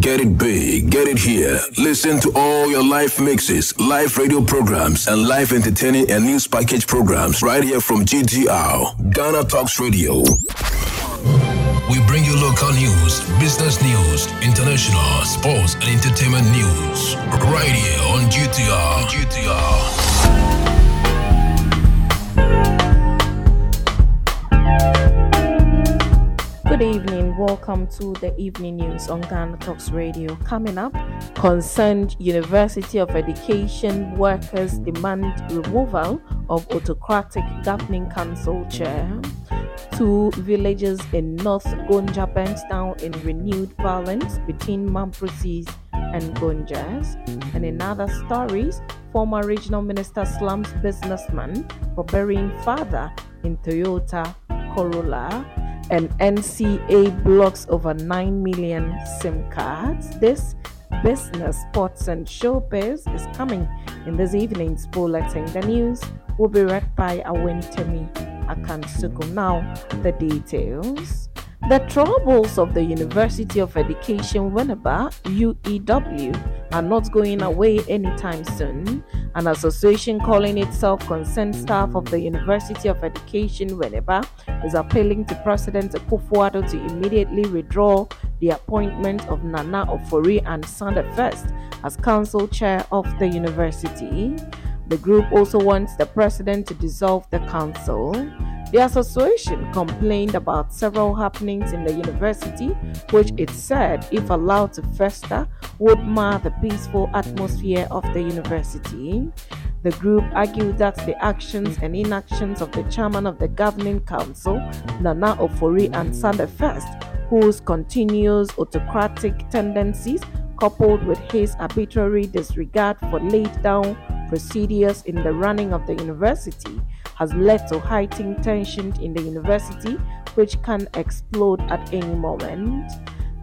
Get it big, get it here. Listen to all your live mixes, live radio programs, and live entertaining and news package programs right here from GTR, Ghana Talks Radio. We bring you local news, business news, international, sports, and entertainment news right here on GTR. GTR. Good evening. Welcome to the evening news on Ghana Talks Radio. Coming up, concerned University of Education workers demand removal of autocratic governing council chair. Two villages in North Gonja burnt down in renewed violence between Mamprusis and Gonjas. And in other stories, former regional minister slams businessman for burying father in Toyota Corolla and NCA blocks over 9 million SIM cards. This business, sports, and showbiz is coming in this evening's bulletin. The news will be read by Awentemi Akansukum. Now, the details. The troubles of the University of Education Winneba, UEW, are not going away anytime soon. An association calling itself Concerned Staff of the University of Education Winneba is appealing to President Akufo-Addo to immediately withdraw the appointment of Nana Ofori and Sanda First as council chair of the university. The group also wants the president to dissolve the council. The association complained about several happenings in the university, which it said, if allowed to fester, would mar the peaceful atmosphere of the university. The group argued that the actions and inactions of the chairman of the governing council, Nana Ofori and Sanda First, whose continuous autocratic tendencies, coupled with his arbitrary disregard for laid down procedures in the running of the university, has led to heightened tension in the university, which can explode at any moment.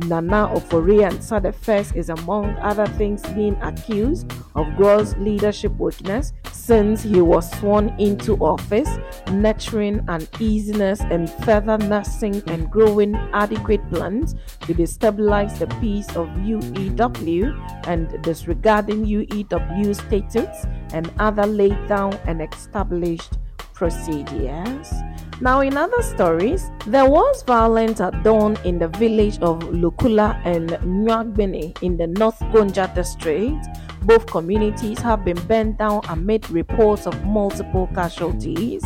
Nana Ofori and Sade First is among other things being accused of gross leadership weakness since he was sworn into office, nurturing uneasiness and further nursing and growing adequate plans to destabilize the peace of UEW and disregarding UEW statutes and other laid down and established procedures. Now, in other stories, there was violence at dawn in the village of Lukula and Nwagbene in the North Gonja district. Both communities have been burnt down amid reports of multiple casualties.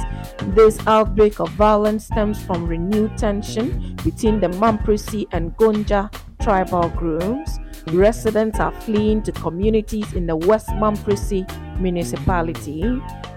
This outbreak of violence stems from renewed tension between the Mamprusi and Gonja tribal groups. Residents are fleeing to communities in the West Mamprusi municipality.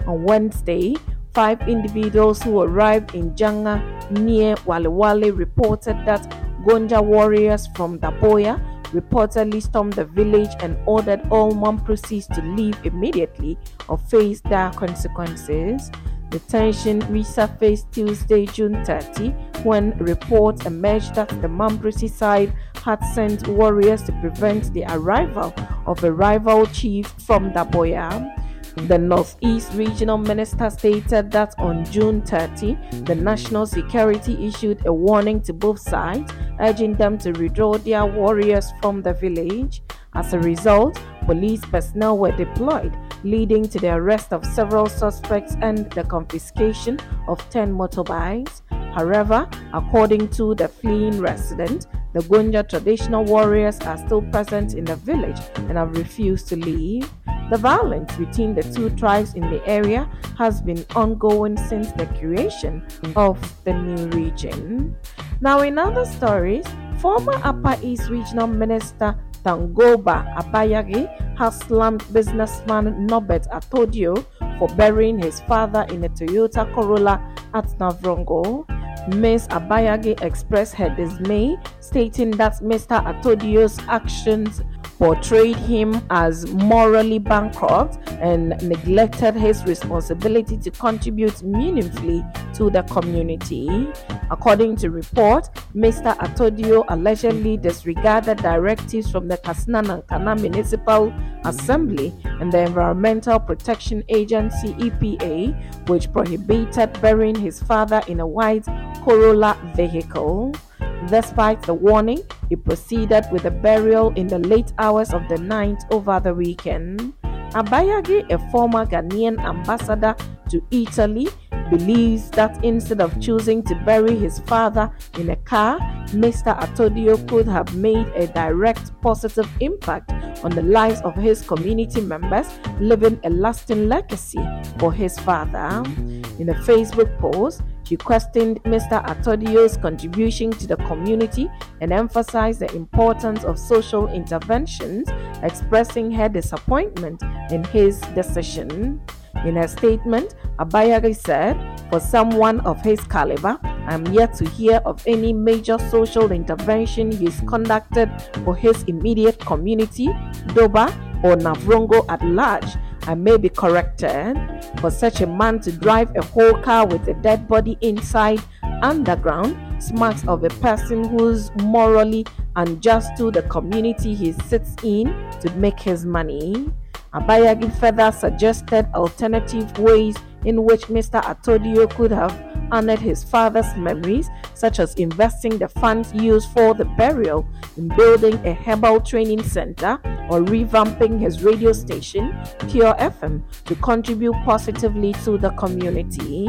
On Wednesday, five individuals who arrived in Janga near Walewale reported that Gonja warriors from Daboya reportedly stormed the village and ordered all Mamprusis to leave immediately or face dire consequences. The tension resurfaced Tuesday, June 30, when reports emerged that the Mamprusi side had sent warriors to prevent the arrival of a rival chief from Daboya. The Northeast Regional Minister stated that on June 30, the National Security issued a warning to both sides, urging them to withdraw their warriors from the village. As a result, police personnel were deployed, leading to the arrest of several suspects and the confiscation of 10 motorbikes. However, according to the fleeing resident, the Gonja traditional warriors are still present in the village and have refused to leave. The violence between the two tribes in the area has been ongoing since the creation of the new region. Now, in other stories, former Upper East Regional Minister Tangoba Abayage has slammed businessman Norbert Atodio for burying his father in a Toyota Corolla at Navrongo. Ms. Abayage expressed her dismay, stating that Mr. Atodio's actions portrayed him as morally bankrupt and neglected his responsibility to contribute meaningfully to the community. According to report, Mr. Atodio allegedly disregarded directives from the Kassena Nankana Municipal Assembly and the Environmental Protection Agency EPA, which prohibited burying his father in a white Corolla vehicle. Despite the warning, he proceeded with the burial in the late hours of the night over the weekend. Abayage, a former Ghanaian ambassador to Italy, believes that instead of choosing to bury his father in a car, Mr. Atodio could have made a direct positive impact on the lives of his community members, leaving a lasting legacy for his father. In a Facebook post, she questioned Mr. Atodio's contribution to the community and emphasized the importance of social interventions, expressing her disappointment in his decision. In her statement, Abayage said, For someone of his caliber, I am yet to hear of any major social intervention he's conducted for his immediate community, Doba, or Navrongo at large. I may be corrected. For such a man to drive a whole car with a dead body inside underground smacks of a person who's morally unjust to the community he sits in to make his money. Abayage further suggested alternative ways in which Mr. Atodio could have honored his father's memories, such as investing the funds used for the burial in building a herbal training center or revamping his radio station, Pure FM, to contribute positively to the community.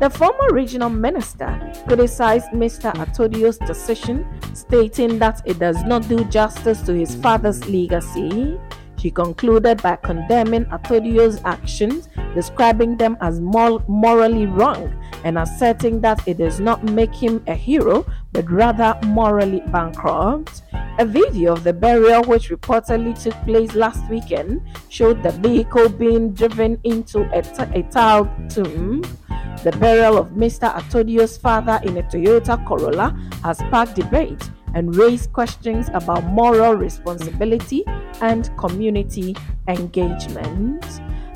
The former regional minister criticized Mr. Atodio's decision, stating that it does not do justice to his father's legacy. She concluded by condemning Atodio's actions, describing them as mor- morally wrong, and asserting that it does not make him a hero but rather morally bankrupt. A video of the burial, which reportedly took place last weekend, showed the vehicle being driven into a, t- a tiled tomb. The burial of Mr. Atodio's father in a Toyota Corolla has sparked debate and raise questions about moral responsibility and community engagement.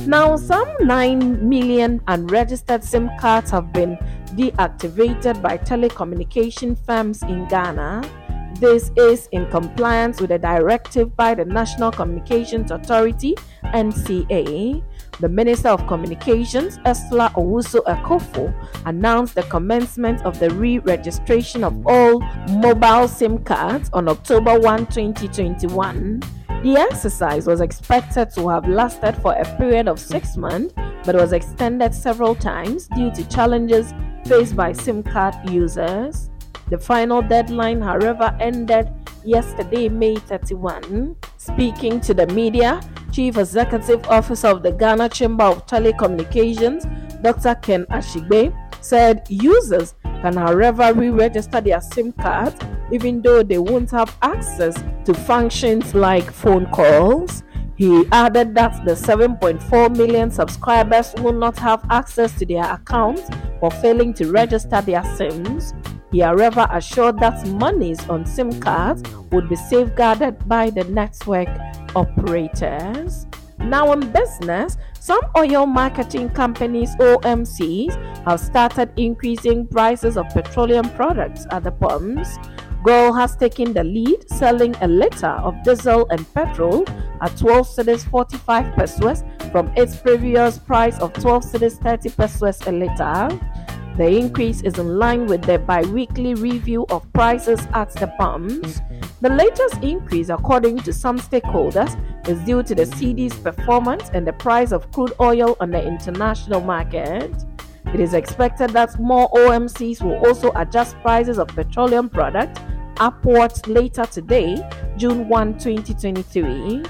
Now, some 9 million unregistered SIM cards have been deactivated by telecommunication firms in Ghana. This is in compliance with a directive by the National Communications Authority NCA. The Minister of Communications, Ursula Owusu Ekuful, announced the commencement of the re registration of all mobile SIM cards on October 1, 2021. The exercise was expected to have lasted for a period of six months but was extended several times due to challenges faced by SIM card users. The final deadline, however, ended yesterday, May 31. Speaking to the media, Chief Executive Officer of the Ghana Chamber of Telecommunications, Dr. Ken Ashigbey, said users can, however, re register their SIM cards even though they won't have access to functions like phone calls. He added that the 7.4 million subscribers will not have access to their accounts for failing to register their SIMs. He, however, assured that monies on SIM cards would be safeguarded by the network operators. Now, in business, some oil marketing companies, OMCs, have started increasing prices of petroleum products at the pumps. GOIL has taken the lead, selling a liter of diesel and petrol at 12 cedis 45 pesos from its previous price of 12 cedis 30 pesos a liter. The increase is in line with the bi weekly review of prices at the pumps. The latest increase, according to some stakeholders, is due to the cedi's performance and the price of crude oil on the international market. It is expected that more OMCs will also adjust prices of petroleum products upwards later today, June 1, 2023.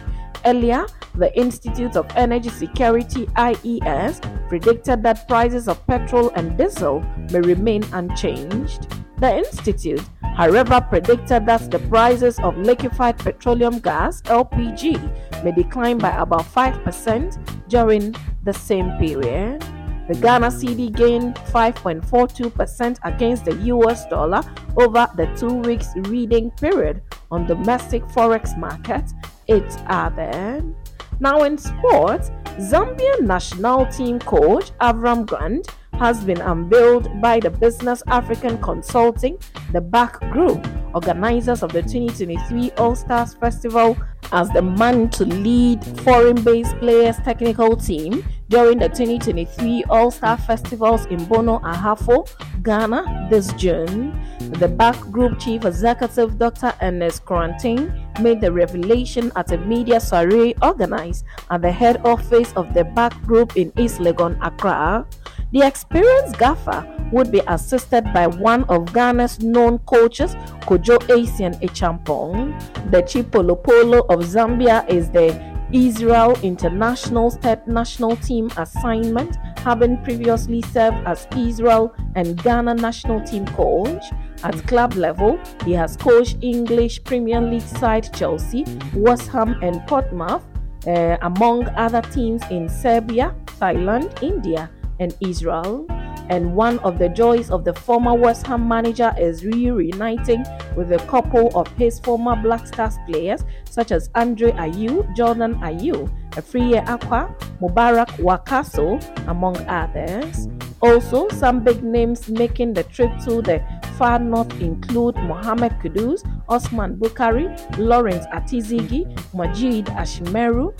Earlier, the Institute of Energy Security IES predicted that prices of petrol and diesel may remain unchanged. The institute, however, predicted that the prices of liquefied petroleum gas LPG may decline by about 5% during the same period. The Ghana cedi gained 5.42% against the US dollar over the two weeks reading period on domestic forex market, it added. Now in sports, Zambian national team coach Avram Grant has been unveiled by the Business African Consulting, the BAC Group, organizers of the 2023 All Stars Festival, as the man to lead foreign based players' technical team during the 2023 All Star Festivals in Bono, Ahafo, Ghana this June. The BAC Group Chief Executive Dr. Ernest Corentin made the revelation at a media soiree organized at the head office of the BAC Group in East Legon, Accra. The experienced gaffer would be assisted by one of Ghana's known coaches, Kojo Asian Echampong. The Chipolopolo of Zambia is the Israel International Step National Team assignment, having previously served as Israel and Ghana national team coach. At club level, he has coached English Premier League side Chelsea, West Ham, and Portsmouth, uh, among other teams in Serbia, Thailand, India, and Israel. And one of the joys of the former West Ham manager is reuniting with a couple of his former Black Stars players, such as Andre Ayew, Jordan Ayew, Afriyie Acquah, Mubarak Wakaso, among others. Also, some big names making the trip to the far north include Mohamed Kudus, Osman Bukari, Lawrence Ati-Zigi, Majid Ashimeru,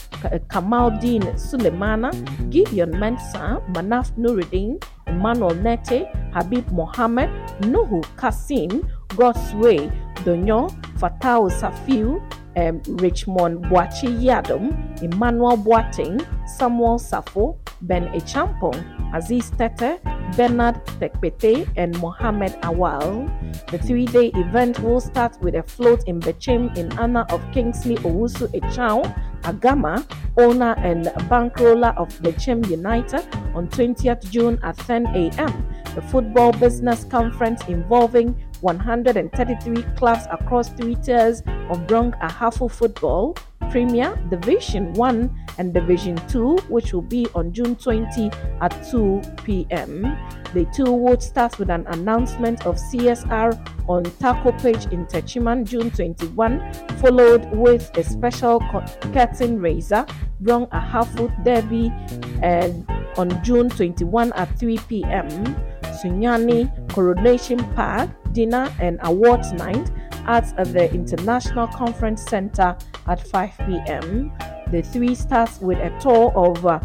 Kamaldeen Sulemana, Gideon Mensah, Manaf Nuruddin, Emmanuel Nete, Habib Mohammed, Nuhu Kasim, Godsway, Donyoh, Fatau Safiu, um, Richmond Boakye Yiadom, Emmanuel Boateng, Samuel Safo, Ben Acheampong, Aziz Tetteh, Bernard Tekpetey, and Mohammed Awal. The three day event will start with a float in Bechem in honor of Kingsley Owusu Achiaw, Agama, owner and bankroller of Bechem United, on 20th June at 10 a.m. The football business conference involving 133 clubs across three tiers of Brong Ahafo football, Premier, Division 1, and Division 2, which will be on June 20 at 2 p.m. The two would start with an announcement of CSR on Taco Page in Techiman June 21, followed with a special curtain raiser, Brong Ahafo Derby, and on June 21 at 3 p.m. Sunyani Coronation Park, dinner and awards night at the International Conference Center at 5 p.m. The three starts with a tour of uh,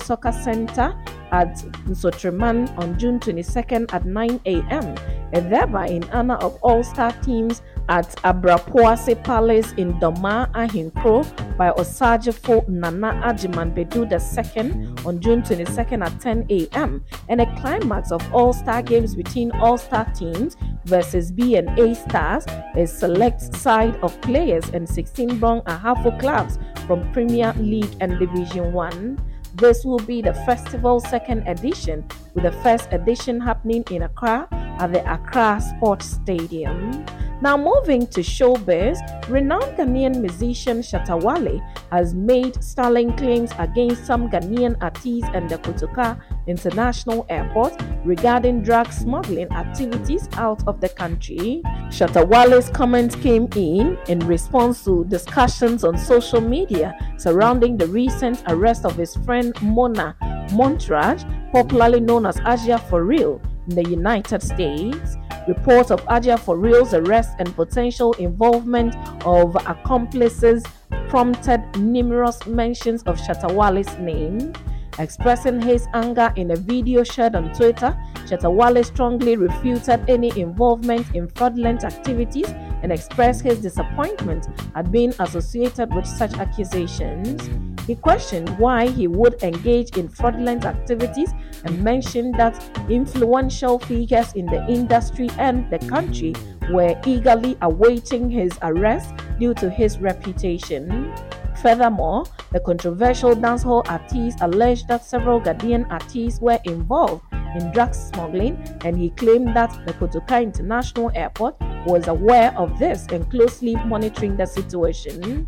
Soccer Center at Nsoatreman on June 22nd at 9 a.m. and thereby in honor of all-star teams at Abrapoase Palace in Doma Ahinkro by Osajefo Nana Ajiman Bedu II on June 22nd at 10 a.m. and a climax of all-star games between all-star teams versus B and A stars, a select side of players and 16 Brong Ahafo clubs from Premier League and Division 1. This will be the festival's second edition, with the first edition happening in Accra at the Accra Sports Stadium. Now, moving to showbiz, renowned Ghanaian musician Shatta Wale has made sterling claims against some Ghanaian artists and the Kotoka International Airport regarding drug smuggling activities out of the country. Shatta Wale's comments came in in response to discussions on social media surrounding the recent arrest of his friend Mona Montrage, popularly known as Hajia for Real, in the United States. Reports of Hajia for Real's arrest and potential involvement of accomplices prompted numerous mentions of Shatta Wale's name. Expressing his anger in a video shared on Twitter, Shatta Wale strongly refuted any involvement in fraudulent activities and expressed his disappointment at being associated with such accusations. He questioned why he would engage in fraudulent activities and mentioned that influential figures in the industry and the country were eagerly awaiting his arrest due to his reputation. Furthermore, the controversial dancehall artist alleged that several Ghanaian artists were involved in drug smuggling, and he claimed that the Kotoka International Airport was aware of this and closely monitoring the situation.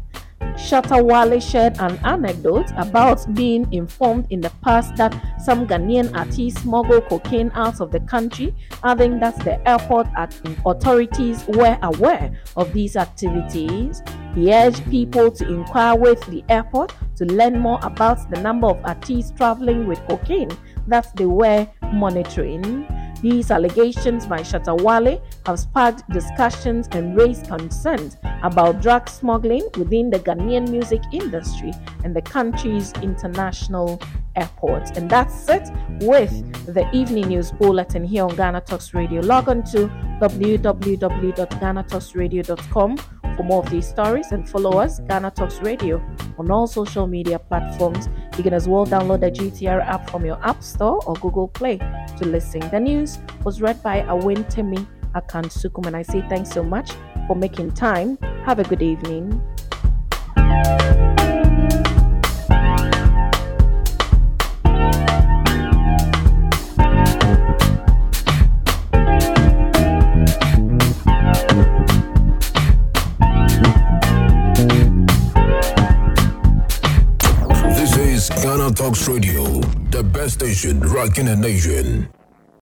Shatta Wale shared an anecdote about being informed in the past that some Ghanaian artists smuggle cocaine out of the country, adding that the airport authorities were aware of these activities. He urged people to inquire with the airport to learn more about the number of artists traveling with cocaine that they were monitoring. These allegations by Shatta Wale have sparked discussions and raised concerns about drug smuggling within the Ghanaian music industry and the country's international airports. And that's it with the evening news bulletin here on Ghana Talks Radio. Log on to www.ghanatalksradio.com for more of these stories and follow us, Ghana Talks Radio, on all social media platforms. You can as well download the GTR app from your App Store or Google Play to listen. The news was read by Awentemi Akansukum, and I say thanks so much for making time. Have a good evening. Talks Radio, the best station rocking in the nation.